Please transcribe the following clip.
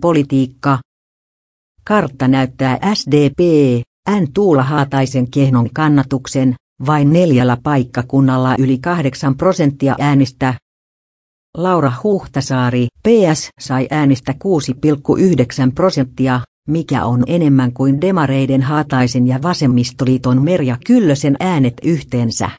Politiikka. Kartta näyttää SDP, N. Tuula Haataisen kehnon kannatuksen, vain neljällä paikkakunnalla yli 8 prosenttia äänistä. Laura Huhtasaari, PS, sai äänistä 6,9 prosenttia, mikä on enemmän kuin demareiden Haataisen ja vasemmistoliiton Merja Kyllösen äänet yhteensä.